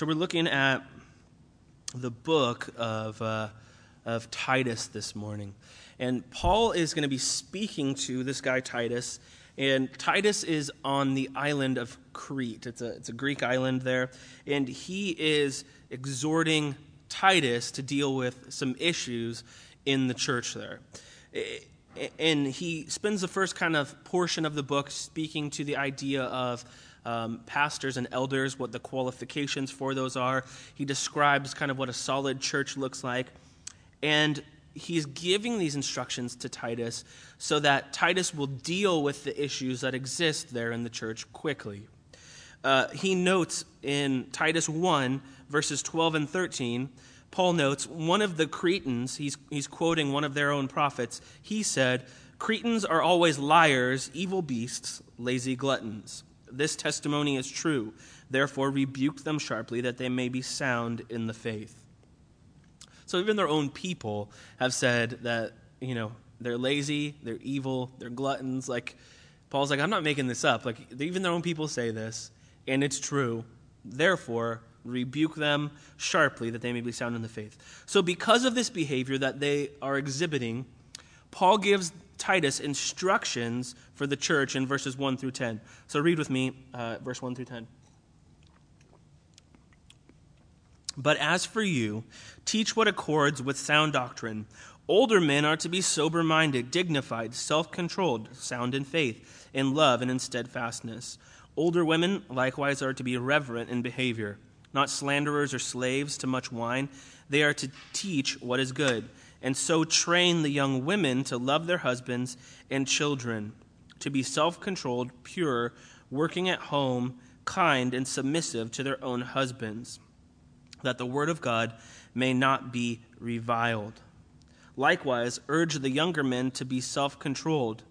So we're looking at the book of, uh, of Titus this morning. And Paul is going to be speaking to this guy, Titus. And Titus is on the island of Crete. It's a, it's a Greek island there. And he is exhorting Titus to deal with some issues in the church there. And he spends the first kind of portion of the book speaking to the idea of um, pastors and elders, what the qualifications for those are. He describes kind of what a solid church looks like. And he's giving these instructions to Titus so that Titus will deal with the issues that exist there in the church quickly. Uh, he notes in Titus 1, verses 12 and 13, Paul notes one of the Cretans, he's, he's quoting one of their own prophets, he said, Cretans are always liars, evil beasts, lazy gluttons. This testimony is true. Therefore, rebuke them sharply that they may be sound in the faith. So, even their own people have said that, you know, they're lazy, they're evil, they're gluttons. Like, Paul's like, I'm not making this up. Like, even their own people say this, and it's true. Therefore, rebuke them sharply that they may be sound in the faith. So, because of this behavior that they are exhibiting, Paul gives Titus instructions for the church in verses 1 through 10. So read with me uh, verse 1 through 10. But as for you, teach what accords with sound doctrine. Older men are to be sober minded, dignified, self controlled, sound in faith, in love, and in steadfastness. Older women likewise are to be reverent in behavior, not slanderers or slaves to much wine. They are to teach what is good and so train the young women to love their husbands and children, to be self controlled, pure, working at home, kind, and submissive to their own husbands, that the word of God may not be reviled. Likewise, urge the younger men to be self controlled.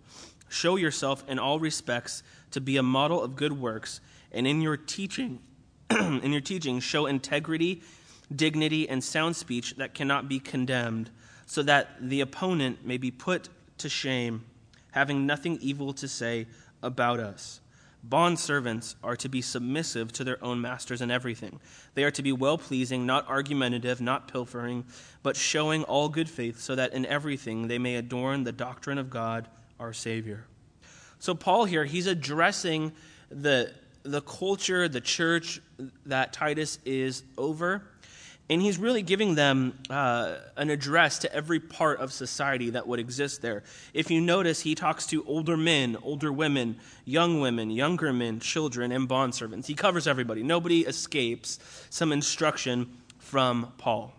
Show yourself in all respects to be a model of good works, and in your teaching, in your teaching, show integrity, dignity, and sound speech that cannot be condemned so that the opponent may be put to shame, having nothing evil to say about us. Bondservants are to be submissive to their own masters in everything. They are to be well pleasing, not argumentative, not pilfering, but showing all good faith, so that in everything they may adorn the doctrine of God our Savior. So, Paul here, he's addressing the, the culture, the church that Titus is over, and he's really giving them uh, an address to every part of society that would exist there. If you notice, he talks to older men, older women, young women, younger men, children, and bondservants. He covers everybody. Nobody escapes some instruction from Paul.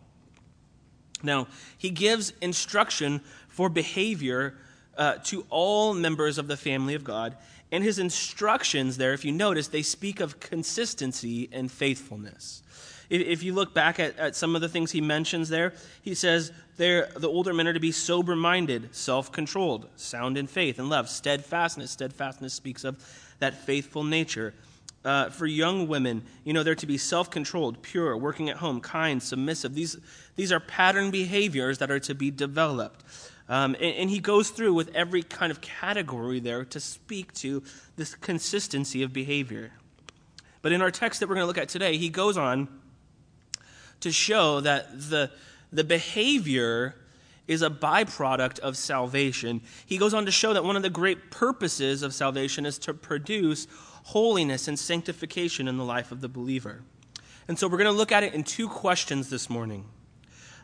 Now, he gives instruction for behavior uh, to all members of the family of God. And his instructions there, if you notice, they speak of consistency and faithfulness. If you look back at, at some of the things he mentions there, he says the older men are to be sober minded, self controlled, sound in faith and love, steadfastness. Steadfastness speaks of that faithful nature. Uh, for young women, you know, they're to be self controlled, pure, working at home, kind, submissive. These, these are pattern behaviors that are to be developed. Um, and, and, he goes through with every kind of category there to speak to this consistency of behavior. But in our text that we're going to look at today, he goes on to show that the, the behavior is a byproduct of salvation. He goes on to show that one of the great purposes of salvation is to produce holiness and sanctification in the life of the believer. And so we're going to look at it in two questions this morning.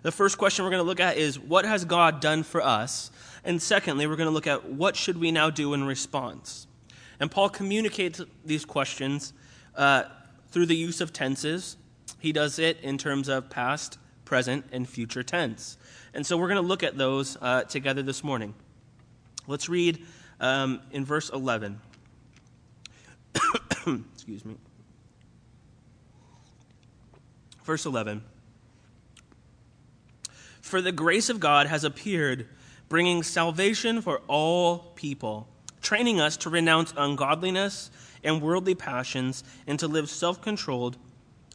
The first question we're going to look at is what has God done for us? And secondly, we're going to look at what should we now do in response? And Paul communicates these questions uh, through the use of tenses he does it in terms of past, present, and future tense. And so we're going to look at those uh, together this morning. Let's read um, in verse 11. Excuse me. Verse 11. For the grace of God has appeared, bringing salvation for all people, training us to renounce ungodliness and worldly passions and to live self controlled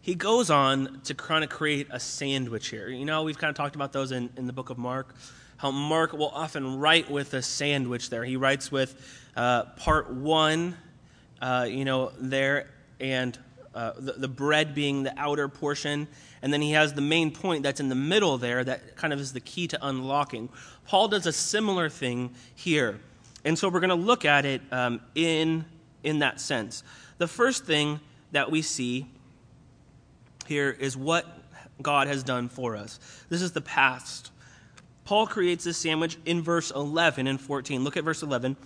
he goes on to kind of create a sandwich here. You know, we've kind of talked about those in, in the book of Mark, how Mark will often write with a sandwich there. He writes with uh, part one, uh, you know, there, and uh, the, the bread being the outer portion, and then he has the main point that's in the middle there that kind of is the key to unlocking. Paul does a similar thing here. And so we're going to look at it um, in, in that sense. The first thing that we see here is what God has done for us. This is the past. Paul creates this sandwich in verse 11 and 14. Look at verse 11.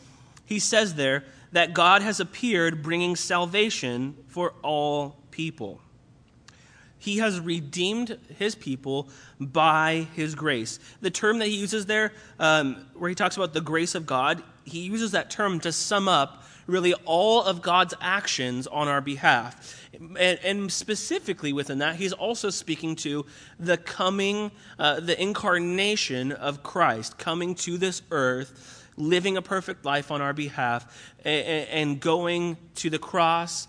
He says there that God has appeared bringing salvation for all people. He has redeemed his people by his grace. The term that he uses there, um, where he talks about the grace of God, he uses that term to sum up really all of God's actions on our behalf. And, and specifically within that, he's also speaking to the coming, uh, the incarnation of Christ coming to this earth, living a perfect life on our behalf, and, going to the cross,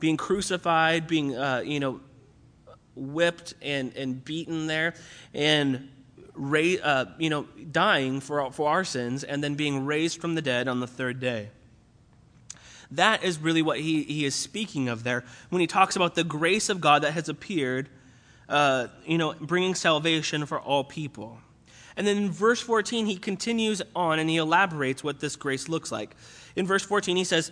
being crucified, being, uh, you know, whipped and, and beaten there, and ra- uh, you know, dying for, for our sins, and then being raised from the dead on the third day. That is really what he, he is speaking of there when he talks about the grace of God that has appeared, uh, you know, bringing salvation for all people. And then in verse 14, he continues on and he elaborates what this grace looks like. In verse 14, he says,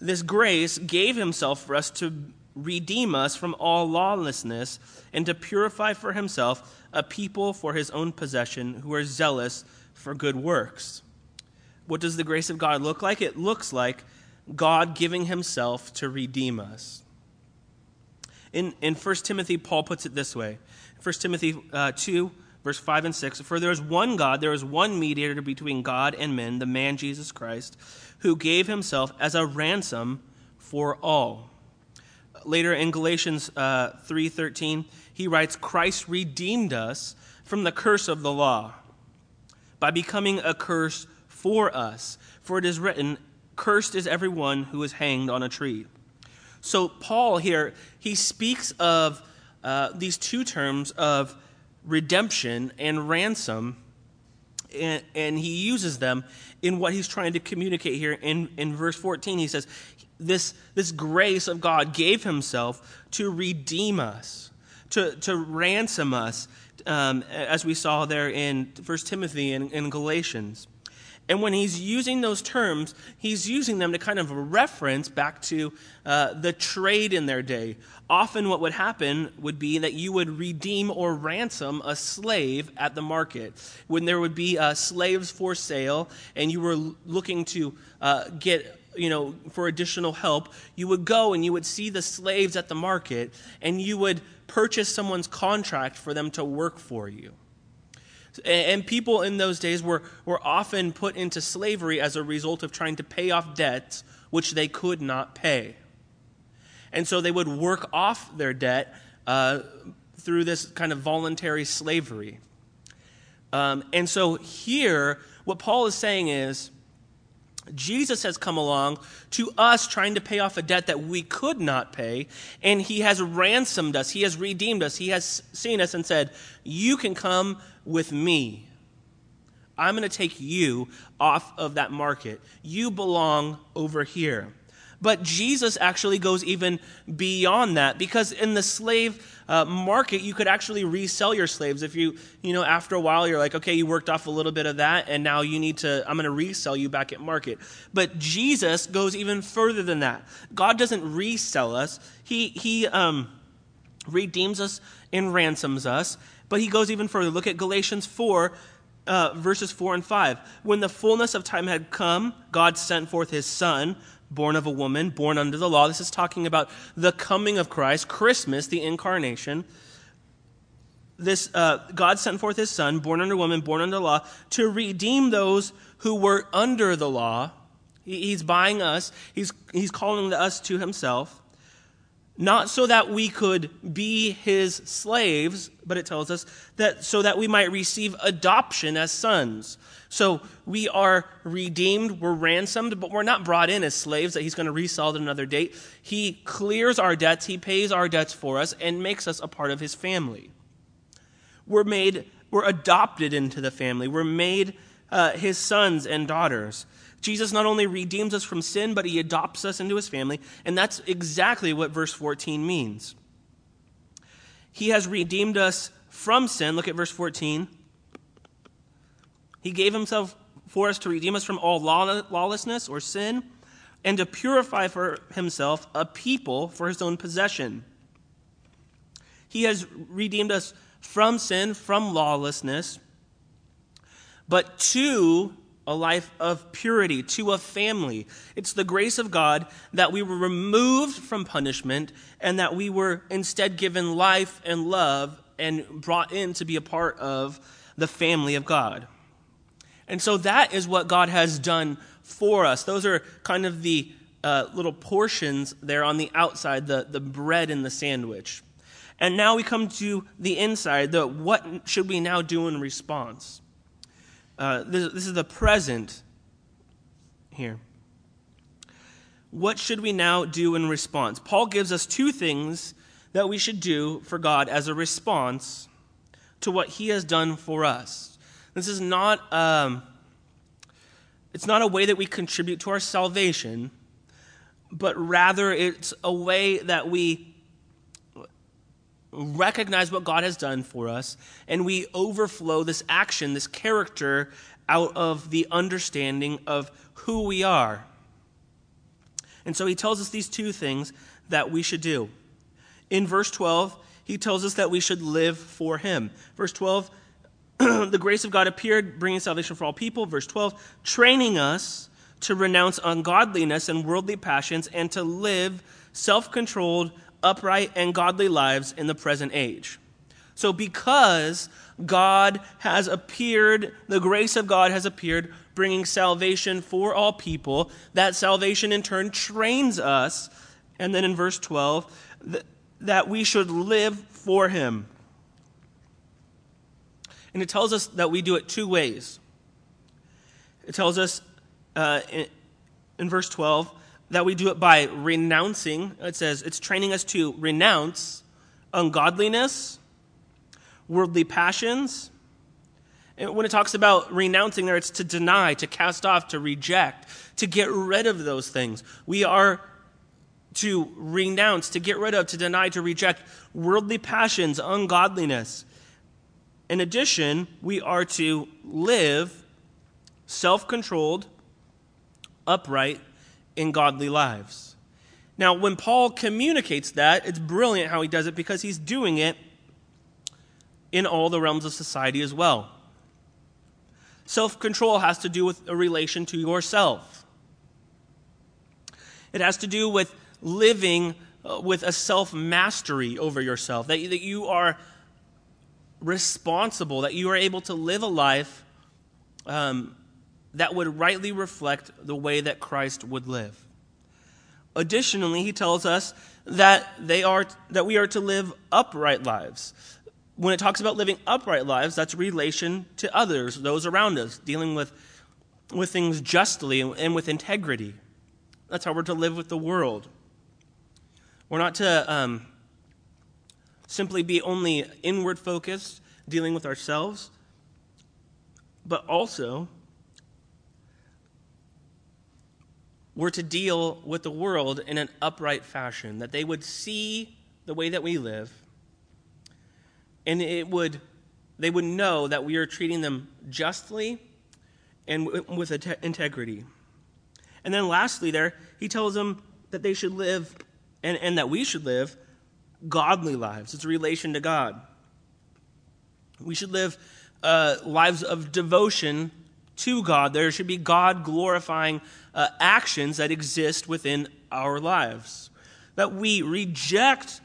This grace gave himself for us to redeem us from all lawlessness, and to purify for himself a people for his own possession who are zealous for good works. What does the grace of God look like? It looks like God giving himself to redeem us. In, in 1 Timothy, Paul puts it this way 1 Timothy uh, 2, verse 5 and 6 For there is one God, there is one mediator between God and men, the man Jesus Christ, who gave himself as a ransom for all later in Galatians uh, 3:13, he writes, "Christ redeemed us from the curse of the law by becoming a curse for us. For it is written, cursed is everyone who is hanged on a tree." So Paul here, he speaks of uh, these two terms of redemption and ransom, and, and, he uses them in what he's trying to communicate here. In, in verse 14, he says, this, this grace of God gave himself to redeem us, to, to ransom us, um, as we saw there in 1 Timothy and, in Galatians. And when he's using those terms, he's using them to kind of reference back to uh, the trade in their day. Often, what would happen would be that you would redeem or ransom a slave at the market. When there would be uh, slaves for sale and you were looking to uh, get you know, for additional help, you would go and you would see the slaves at the market and you would purchase someone's contract for them to work for you. And people in those days were, were often put into slavery as a result of trying to pay off debts which they could not pay. And so they would work off their debt uh, through this kind of voluntary slavery. Um, and so here, what Paul is saying is Jesus has come along to us trying to pay off a debt that we could not pay, and he has ransomed us. He has redeemed us. He has seen us and said, You can come with me. I'm going to take you off of that market. You belong over here. But Jesus actually goes even beyond that because in the slave uh, market, you could actually resell your slaves. If you, you know, after a while, you're like, okay, you worked off a little bit of that, and now you need to, I'm going to resell you back at market. But Jesus goes even further than that. God doesn't resell us, He, he um, redeems us and ransoms us, but He goes even further. Look at Galatians 4. Uh, verses 4 and 5. When the fullness of time had come, God sent forth his Son, born of a woman, born under the law. This is talking about the coming of Christ, Christmas, the incarnation. This uh, God sent forth His Son, born under woman, born under law, to redeem those who were under the law. He, he's buying us. He's he's calling us to Himself. Not so that we could be his slaves, but it tells us that so that we might receive adoption as sons. So we are redeemed, we're ransomed, but we're not brought in as slaves that he's going to resell at another date. He clears our debts, he pays our debts for us, and makes us a part of his family. We're made, we're adopted into the family. We're made uh, his sons and daughters. Jesus not only redeems us from sin, but he adopts us into his family. And that's exactly what verse 14 means. He has redeemed us from sin. Look at verse 14. He gave himself for us to redeem us from all lawlessness or sin and to purify for himself a people for his own possession. He has redeemed us from sin, from lawlessness, but to a life of purity, to a family. It's the grace of God that we were removed from punishment and that we were instead given life and love and brought in to be a part of the family of God. And so that is what God has done for us. Those are kind of the uh, little portions there on the outside, the, the bread in the sandwich. And now we come to the inside, the what should we now do in response? Uh, this, this is the present here. What should we now do in response? Paul gives us two things that we should do for God as a response to what he has done for us. This is not um, it's not a way that we contribute to our salvation, but rather it's a way that we recognize what God has done for us, and we overflow this action, this character, out of the understanding of who we are. And so he tells us these two things that we should do. In verse 12, he tells us that we should live for him. Verse 12, the grace of God appeared, bringing salvation for all people. Verse 12, training us to renounce ungodliness and worldly passions and to live self controlled, upright, and godly lives in the present age. So, because God has appeared, the grace of God has appeared, bringing salvation for all people, that salvation in turn trains us. And then in verse 12, that we should live for Him. And it tells us that we do it two ways. It tells us uh, in, in verse 12 that we do it by renouncing. It says it's training us to renounce ungodliness, worldly passions. And when it talks about renouncing there, it's to deny, to cast off, to reject, to get rid of those things. We are to renounce, to get rid of, to deny, to reject worldly passions, ungodliness. In addition, we are to live self controlled, upright, in godly lives. Now, when Paul communicates that, it's brilliant how he does it because he's doing it in all the realms of society as well. Self control has to do with a relation to yourself, it has to do with living uh, with a self mastery over yourself, that, that you are responsible, that you are able to live a life um, that would rightly reflect the way that Christ would live. Additionally, he tells us that they are that we are to live upright lives. When it talks about living upright lives, that's relation to others, those around us, dealing with with things justly and with integrity. That's how we're to live with the world. We're not to um, simply be only inward focused, dealing with ourselves, but also were to deal with the world in an upright fashion, that they would see the way that we live, and it would, they would know that we are treating them justly and with integrity. And then lastly, there, he tells them that they should live, and, and that we should live, godly lives. It's a relation to God. We should live uh, lives of devotion to God. There should be God glorifying uh, actions that exist within our lives. That we reject,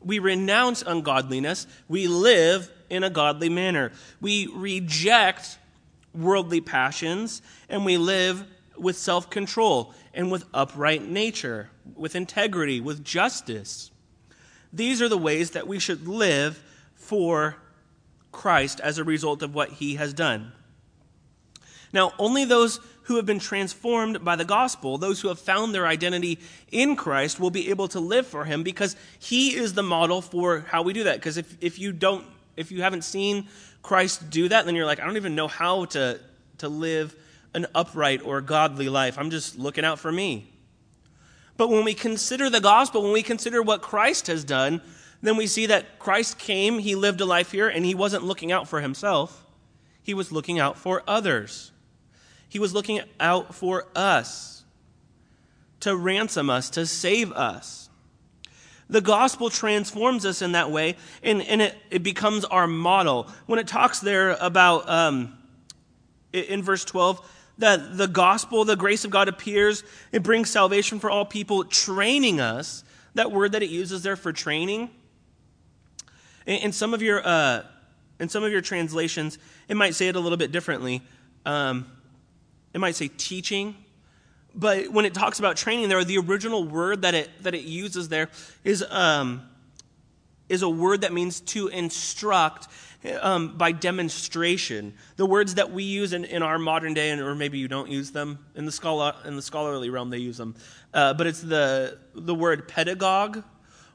we renounce ungodliness, we live in a godly manner. We reject worldly passions, and we live with self control and with upright nature, with integrity, with justice. these are the ways that we should live for Christ as a result of what he has done. Now, only those who have been transformed by the gospel, those who have found their identity in Christ, will be able to live for him because he is the model for how we do that. Because if, if you don't, if you haven't seen Christ do that, then you're like, I don't even know how to, to live an upright or godly life. I'm just looking out for me. But when we consider the gospel, when we consider what Christ has done, then we see that Christ came, he lived a life here, and he wasn't looking out for himself. He was looking out for others. He was looking out for us to ransom us, to save us. The gospel transforms us in that way, and, and it, it becomes our model. When it talks there about, um, in verse 12, that the gospel, the grace of God appears, it brings salvation for all people, training us. That word that it uses there for training. In, some of your, uh, in some of your translations, it might say it a little bit differently. Um, it might say teaching. But when it talks about training there, the original word that it, that it uses there is, um, is a word that means to instruct um, by demonstration. The words that we use in, in our modern day, and, or maybe you don't use them in the scholar in the scholarly realm, they use them. Uh, but it's the the word pedagogue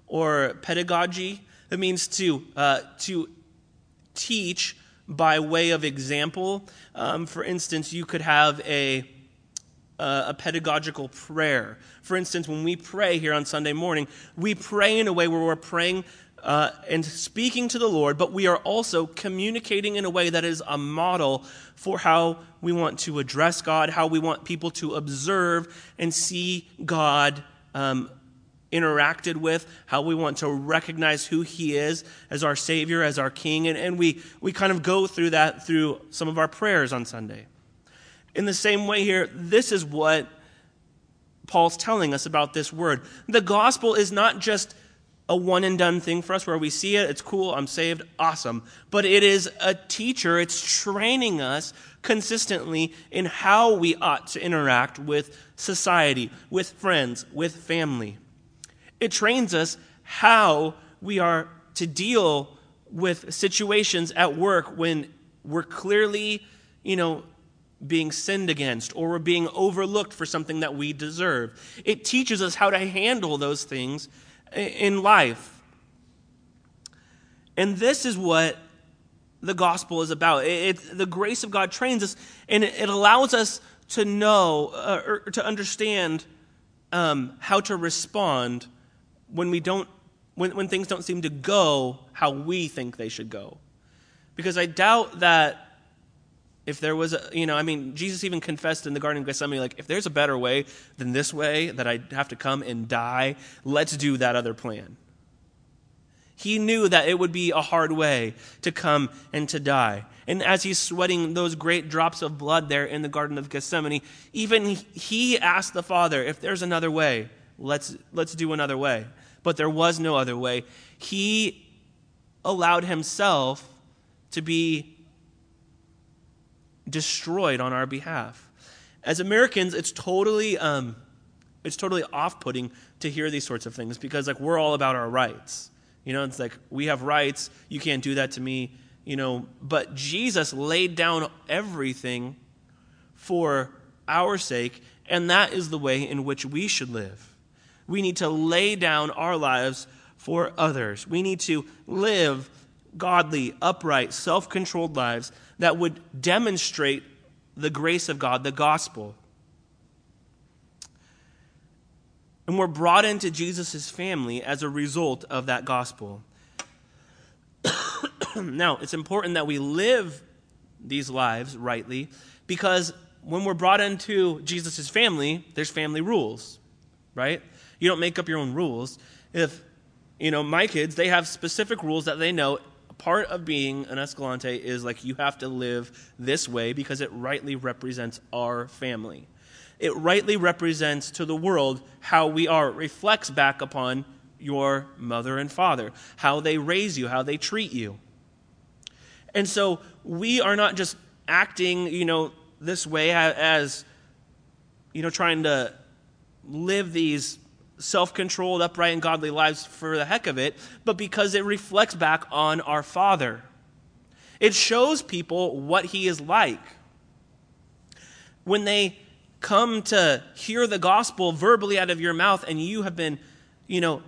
or pedagogy. That means to uh, to teach by way of example. Um, for instance, you could have a uh, a pedagogical prayer. For instance, when we pray here on Sunday morning, we pray in a way where we're praying uh, and speaking to the Lord, but we are also communicating in a way that is a model for how we want to address God, how we want people to observe and see God um, interacted with, how we want to recognize who He is as our Savior, as our King. And, and we, we kind of go through that through some of our prayers on Sunday. In the same way, here, this is what Paul's telling us about this word. The gospel is not just a one and done thing for us where we see it, it's cool, I'm saved, awesome. But it is a teacher, it's training us consistently in how we ought to interact with society, with friends, with family. It trains us how we are to deal with situations at work when we're clearly, you know, being sinned against or we're being overlooked for something that we deserve. It teaches us how to handle those things in life. And this is what the gospel is about. It, it, the grace of God trains us, and it, it allows us to know uh, or to understand um, how to respond when we don't, when, when things don't seem to go how we think they should go. Because I doubt that if there was a, you know, I mean, Jesus even confessed in the Garden of Gethsemane, like, if there's a better way than this way, that I have to come and die, let's do that other plan. He knew that it would be a hard way to come and to die. And as he's sweating those great drops of blood there in the Garden of Gethsemane, even he asked the Father, if there's another way, let's, let's do another way. But there was no other way. He allowed himself to be destroyed on our behalf. As Americans, it's totally, um, it's totally off-putting to hear these sorts of things because like we're all about our rights. You know, it's like we have rights. You can't do that to me. You know, but Jesus laid down everything for our sake, and that is the way in which we should live. We need to lay down our lives for others. We need to live godly, upright, self controlled lives that would demonstrate the grace of God, the gospel. And we're brought into Jesus' family as a result of that gospel. now, it's important that we live these lives rightly because when we're brought into Jesus' family, there's family rules, right? You don't make up your own rules. If, you know, my kids, they have specific rules that they know part of being an Escalante is like you have to live this way because it rightly represents our family. It rightly represents to the world how we are. It reflects back upon your mother and father, how they raise you, how they treat you. And so we are not just acting, you know, this way as, you know, trying to live these self controlled, upright, and godly lives for the heck of it, but because it reflects back on our Father. It shows people what He is like. When they come to hear the gospel verbally out of your mouth and you have been, you know,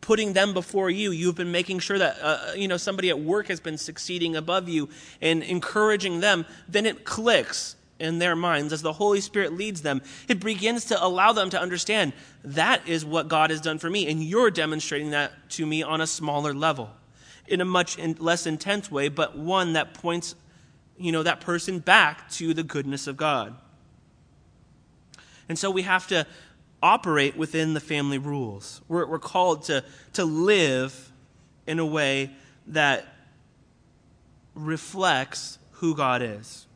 putting them before you. You've been making sure that uh, uh, you know somebody at work has been succeeding above you and encouraging them. Then it clicks in their minds as the Holy Spirit leads them. It begins to allow them to understand that is what God has done for me, and you're demonstrating that to me on a smaller level, in a much less intense way, but one that points, you know, that person back to the goodness of God. And so we have to operate within the family rules. We're, we're called to, to live in a way that reflects who God is.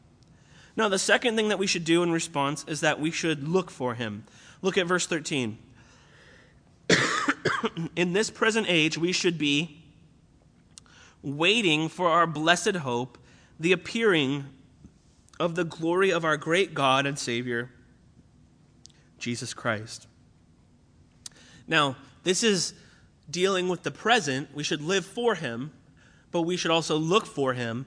Now, the second thing that we should do in response is that we should look for him. Look at verse 13. in this present age, we should be waiting for our blessed hope, the appearing of the glory of our great God and Savior Jesus Christ. Now, this is dealing with the present. We should live for him, but we should also look for him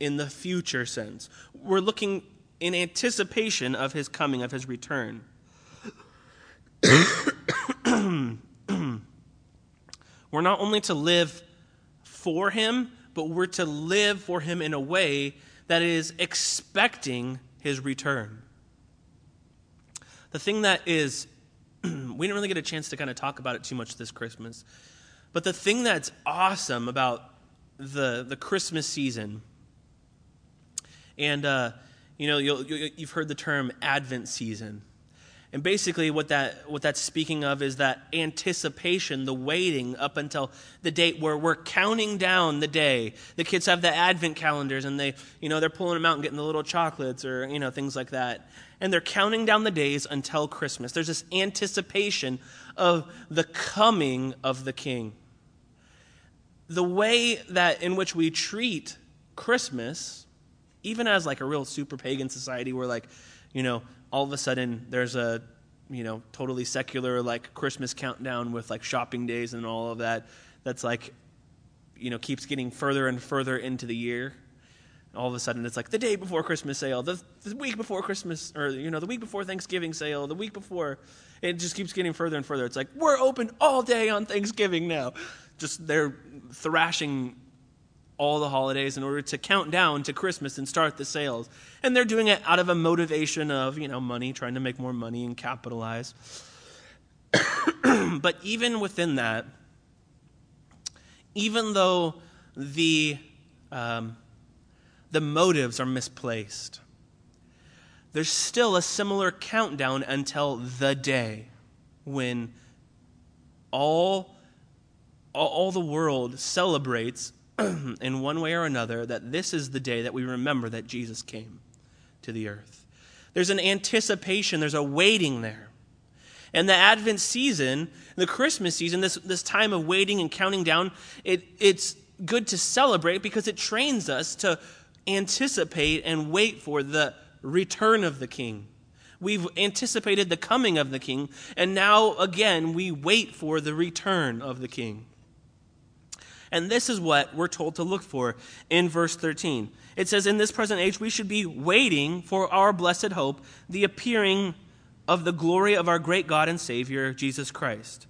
in the future sense. We're looking in anticipation of his coming, of his return. we're not only to live for him, but we're to live for him in a way that is expecting his return the thing that is, we didn't really get a chance to kind of talk about it too much this Christmas, but the thing that's awesome about the, the Christmas season, and, uh, you know, you you've heard the term Advent season. And basically, what, that, what that's speaking of is that anticipation, the waiting up until the date where we're counting down the day. The kids have the advent calendars and they, you know, they're pulling them out and getting the little chocolates or, you know, things like that. And they're counting down the days until Christmas. There's this anticipation of the coming of the king. The way that in which we treat Christmas, even as like a real super pagan society where like, you know, all of a sudden there's a you know totally secular like christmas countdown with like shopping days and all of that that's like you know keeps getting further and further into the year. All of a sudden it's like the day before christmas sale the, the week before christmas or you know the week before thanksgiving sale the week before it just keeps getting further and further. It's like we're open all day on thanksgiving now. Just they're thrashing all the holidays in order to count down to Christmas and start the sales. And they're doing it out of a motivation of, you know, money, trying to make more money and capitalize. but even within that, even though the, um, the motives are misplaced, there's still a similar countdown until the day when all, all the world celebrates in one way or another that this is the day that we remember that Jesus came to the earth. There's an anticipation, there's a waiting there. And the Advent season, the Christmas season, this, this time of waiting and counting down, it, it's good to celebrate because it trains us to anticipate and wait for the return of the King. We've anticipated the coming of the King, and now again we wait for the return of the King. And this is what we're told to look for in verse 13. It says, In this present age, we should be waiting for our blessed hope, the appearing of the glory of our great God and Savior, Jesus Christ.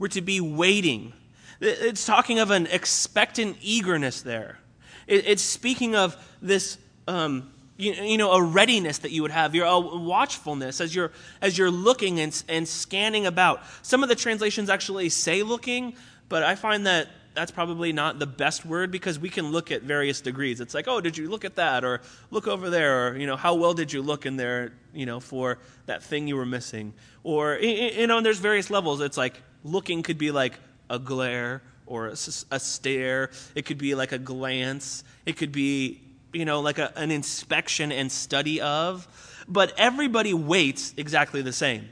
We're to be waiting. It's talking of an expectant eagerness there. It's speaking of this. Um, you, you, know a readiness that you would have your a watchfulness as you're as you're looking and, and scanning about some of the translations actually say looking but I find that that's probably not the best word because we can look at various degrees. It's like, oh, did you look at that? Or look over there. Or, you know, how well did you look in there, you know, for that thing you were missing? Or, you know, and there's various levels. It's like looking could be like a glare or a, a stare. It could be like a glance. It could be, you know, like a, an inspection and study of. But everybody waits exactly the same.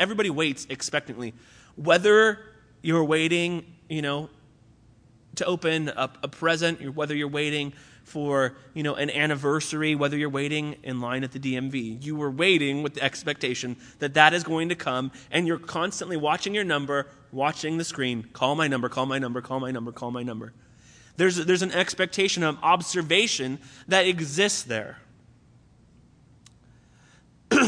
Everybody waits expectantly. Whether you're waiting you know, to open a, a present, whether you're waiting for you know an anniversary whether you're waiting in line at the dmv you were waiting with the expectation that that is going to come and you're constantly watching your number watching the screen. Call my number call my number call my number call my number. There's, there's an expectation of observation that exists there.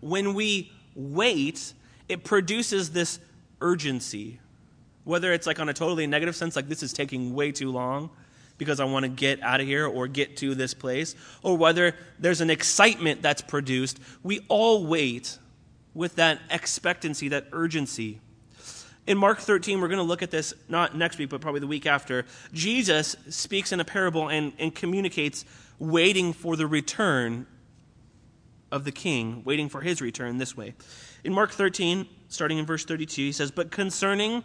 When we wait it produces this urgency whether it's like on a totally negative sense like this is taking way too long because I want to get out of here or get to this place, or whether there's an excitement that's produced, we all wait with that expectancy, that urgency. In Mark 13, we're going to look at this not next week, but probably the week after. Jesus speaks in a parable and, and communicates waiting for the return of the king, waiting for his return this way. In Mark 13, starting in verse 32, he says, But concerning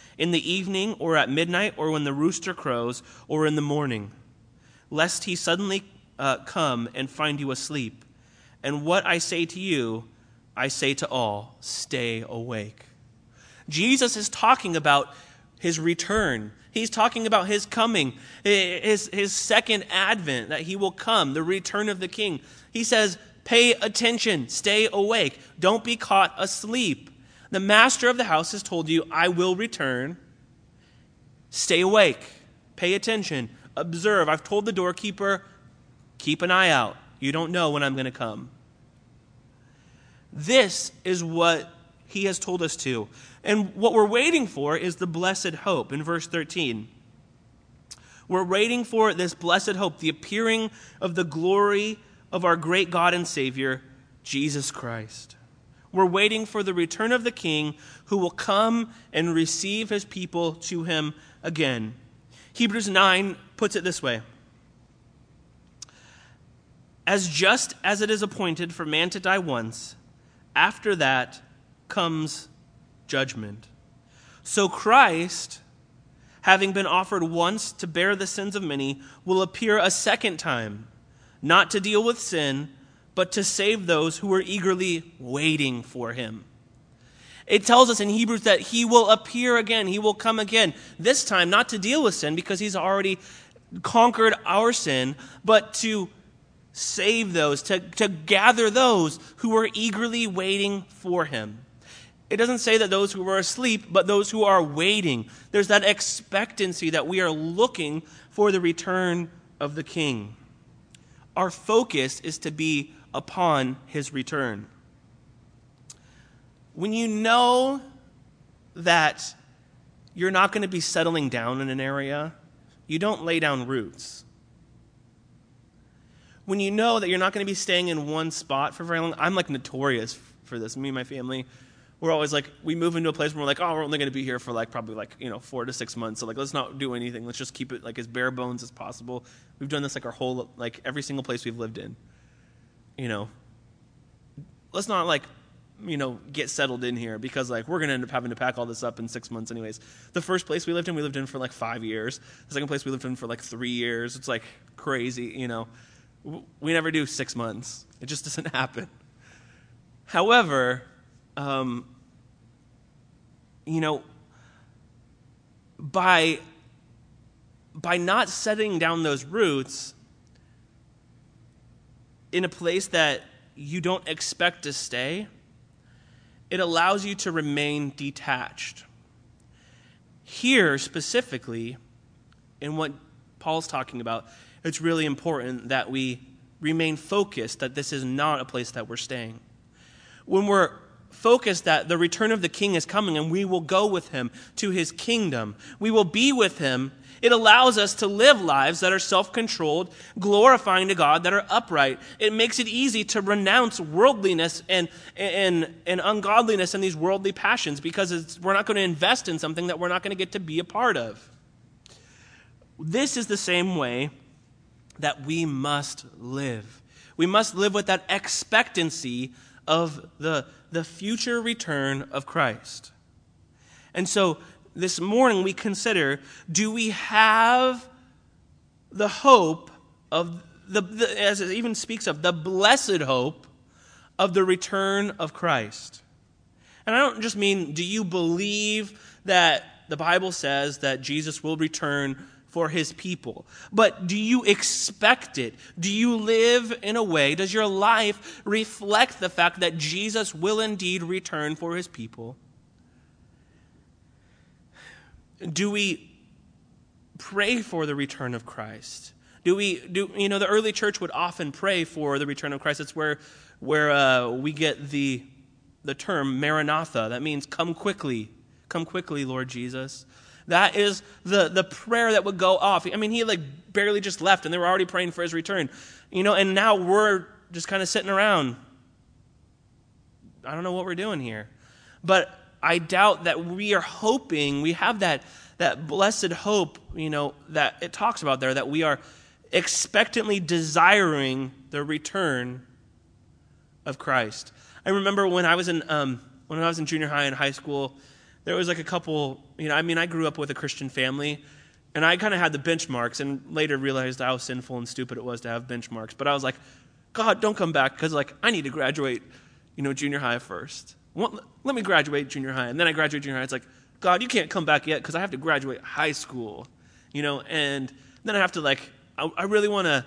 in the evening, or at midnight, or when the rooster crows, or in the morning, lest he suddenly uh, come and find you asleep. And what I say to you, I say to all stay awake. Jesus is talking about his return. He's talking about his coming, his, his second advent, that he will come, the return of the king. He says, Pay attention, stay awake, don't be caught asleep. The master of the house has told you, I will return. Stay awake, pay attention, observe. I've told the doorkeeper, Keep an eye out. You don't know when I'm going to come. This is what he has told us to. And what we're waiting for is the blessed hope in verse 13. We're waiting for this blessed hope, the appearing of the glory of our great God and Savior, Jesus Christ. We're waiting for the return of the King who will come and receive his people to him again. Hebrews 9 puts it this way as just as it is appointed for man to die once, after that comes judgment. So Christ, having been offered once to bear the sins of many, will appear a second time, not to deal with sin, but to save those who are eagerly waiting for him. It tells us in Hebrews that he will appear again, he will come again. This time, not to deal with sin because he's already conquered our sin, but to save those, to, to gather those who are eagerly waiting for him. It doesn't say that those who are asleep, but those who are waiting. There's that expectancy that we are looking for the return of the king. Our focus is to be upon his return. When you know that you're not going to be settling down in an area, you don't lay down roots when you know that you're not going to be staying in one spot for very long, I'm like notorious for this. Me and my family, we're always like, we move into a place where we're like, oh, we're only going to be here for like probably like, you know, four to six months. So like, let's not do anything. Let's just keep it like as bare bones as possible. We've done this like our whole, like every single place we've lived in. You know, let's not like, you know, get settled in here because like we're to end up having to pack all this up in six months anyways. The first place we lived in, we lived in for like five years. The second place we lived in for like three years. It's like crazy, you know. We never do six months, it just doesn't happen. However, um, you know, by, by not setting down those roots in a place that you don't expect to stay, it allows you to remain detached. Here, specifically, in what Paul's talking about, it's really important that we remain focused that this is not a place that we're staying. When we're focused that the return of the king is coming and we will go with him to his kingdom, we will be with him. It allows us to live lives that are self controlled, glorifying to God, that are upright. It makes it easy to renounce worldliness and, and, and ungodliness and these worldly passions because we're not going to invest in something that we're not going to get to be a part of. This is the same way that we must live. We must live with that expectancy of the, the future return of Christ. And so this morning we consider do we have the hope of the, the, as it even speaks of the blessed hope of the return of Christ? And I don't just mean do you believe that the Bible says that Jesus will return for his people. But do you expect it? Do you live in a way, does your life reflect the fact that Jesus will indeed return for his people? Do we pray for the return of Christ? Do we do you know the early church would often pray for the return of Christ? It's where where uh, we get the the term Maranatha. That means come quickly, come quickly, Lord Jesus. That is the, the prayer that would go off. I mean, he like barely just left and they were already praying for his return. You know, and now we're just kind of sitting around. I don't know what we're doing here. But I doubt that we are hoping, we have that, that blessed hope, you know, that it talks about there, that we are expectantly desiring the return of Christ. I remember when I was in, um, when I was in junior high and high school, there was like a couple, you know, I mean, I grew up with a Christian family, and I kind of had the benchmarks, and later realized how sinful and stupid it was to have benchmarks. But I was like, God, don't come back, because like I need to graduate, you know, junior high first. Let me graduate junior high, and then I graduate junior high. It's like, God, you can't come back yet because I have to graduate high school, you know, and then I have to like, I, I really want to,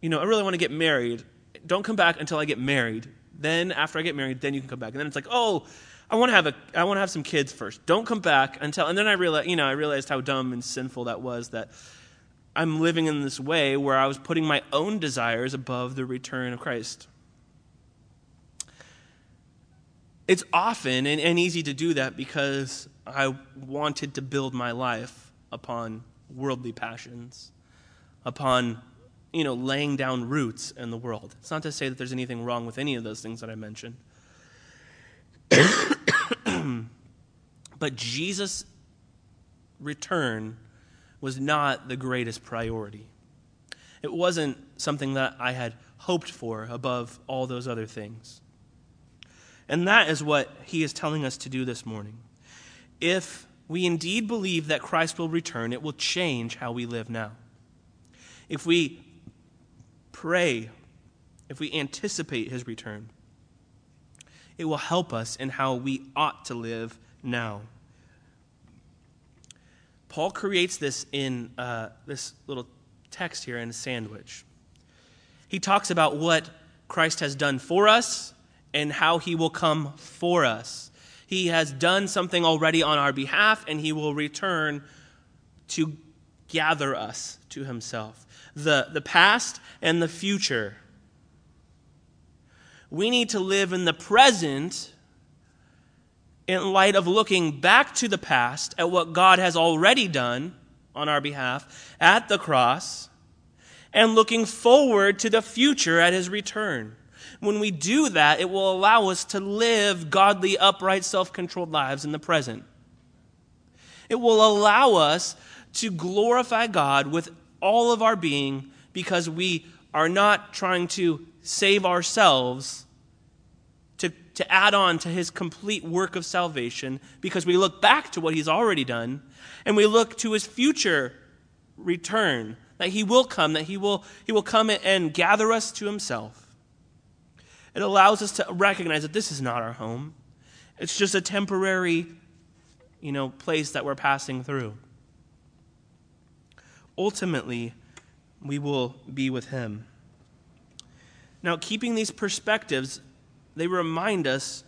you know, I really want to get married. Don't come back until I get married. Then after I get married, then you can come back. And then it's like, oh, I want to have a I want to have some kids first. Don't come back until and then I realized you know I realized how dumb and sinful that was that I'm living in this way where I was putting my own desires above the return of Christ. It's often and, and easy to do that because I wanted to build my life upon worldly passions, upon you know laying down roots in the world. It's not to say that there's anything wrong with any of those things that I mentioned. but Jesus' return was not the greatest priority. It wasn't something that I had hoped for above all those other things. And that is what he is telling us to do this morning. If we indeed believe that Christ will return, it will change how we live now. If we pray, if we anticipate his return, it will help us in how we ought to live now. Paul creates this in uh, this little text here in a sandwich. He talks about what Christ has done for us and how he will come for us. He has done something already on our behalf, and he will return to gather us to himself. The, the past and the future we need to live in the present in light of looking back to the past at what God has already done on our behalf at the cross and looking forward to the future at his return. When we do that, it will allow us to live godly, upright, self controlled lives in the present. It will allow us to glorify God with all of our being because we are not trying to save ourselves to, to add on to his complete work of salvation because we look back to what he's already done and we look to his future return that he will come that he will he will come and gather us to himself it allows us to recognize that this is not our home. It's just a temporary you know place that we're passing through. Ultimately we will be with him. Now, keeping these perspectives, they remind us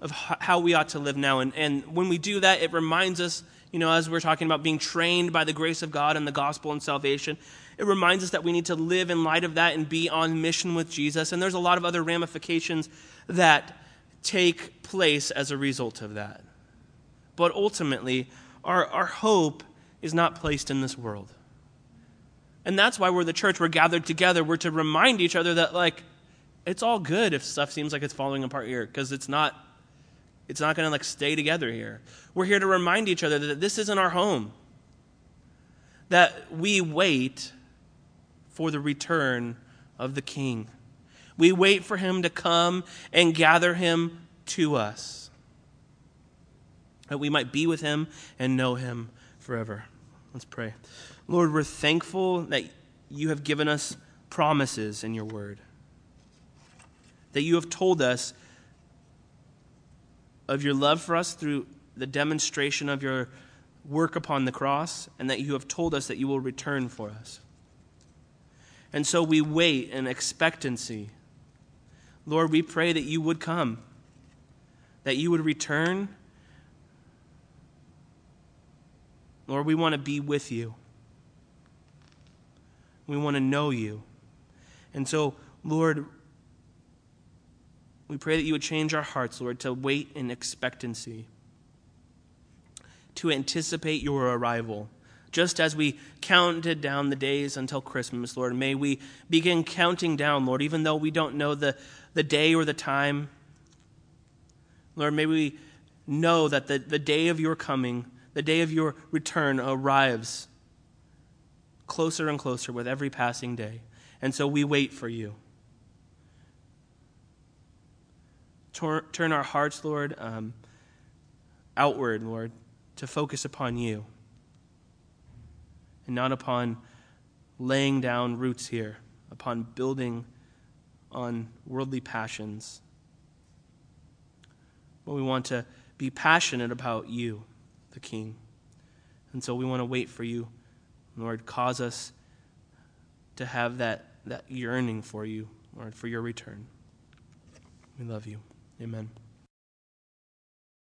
of how we ought to live now. And, and when we do that, it reminds us, you know, as we're talking about being trained by the grace of God and the gospel and salvation, it reminds us that we need to live in light of that and be on mission with Jesus. And there's a lot of other ramifications that take place as a result of that. But ultimately, our, our hope is not placed in this world. And that's why we're the church. We're gathered together. We're to remind each other that, like, it's all good if stuff seems like it's falling apart here because it's not it's not going to like stay together here we're here to remind each other that this isn't our home that we wait for the return of the king We wait for him to come and gather him to us, that we might be with him and know him forever. Let's pray. Lord, we're thankful that you have given us promises in your word, that you have told us of your love for us through the demonstration of your work upon the cross, and that you have told us that you will return for us. And so we wait in expectancy. Lord, we pray that you would come, that you would return. Lord, we want to be with you. We want to know you. And so, Lord, we pray that you would change our hearts, Lord, to wait in expectancy, to anticipate your arrival. Just as we counted down the days until Christmas, Lord, may we begin counting down, Lord, even though we don't know the, the day or the time. Lord, may we know that the, the day of your coming, the day of your return arrives closer and closer with every passing day. And so we wait for you. Turn our hearts, Lord, um, outward, Lord, to focus upon you and not upon laying down roots here, upon building on worldly passions. But we want to be passionate about you, the King. And so we want to wait for you. Lord, cause us to have that, that yearning for you, Lord, for your return. We love you. Amen.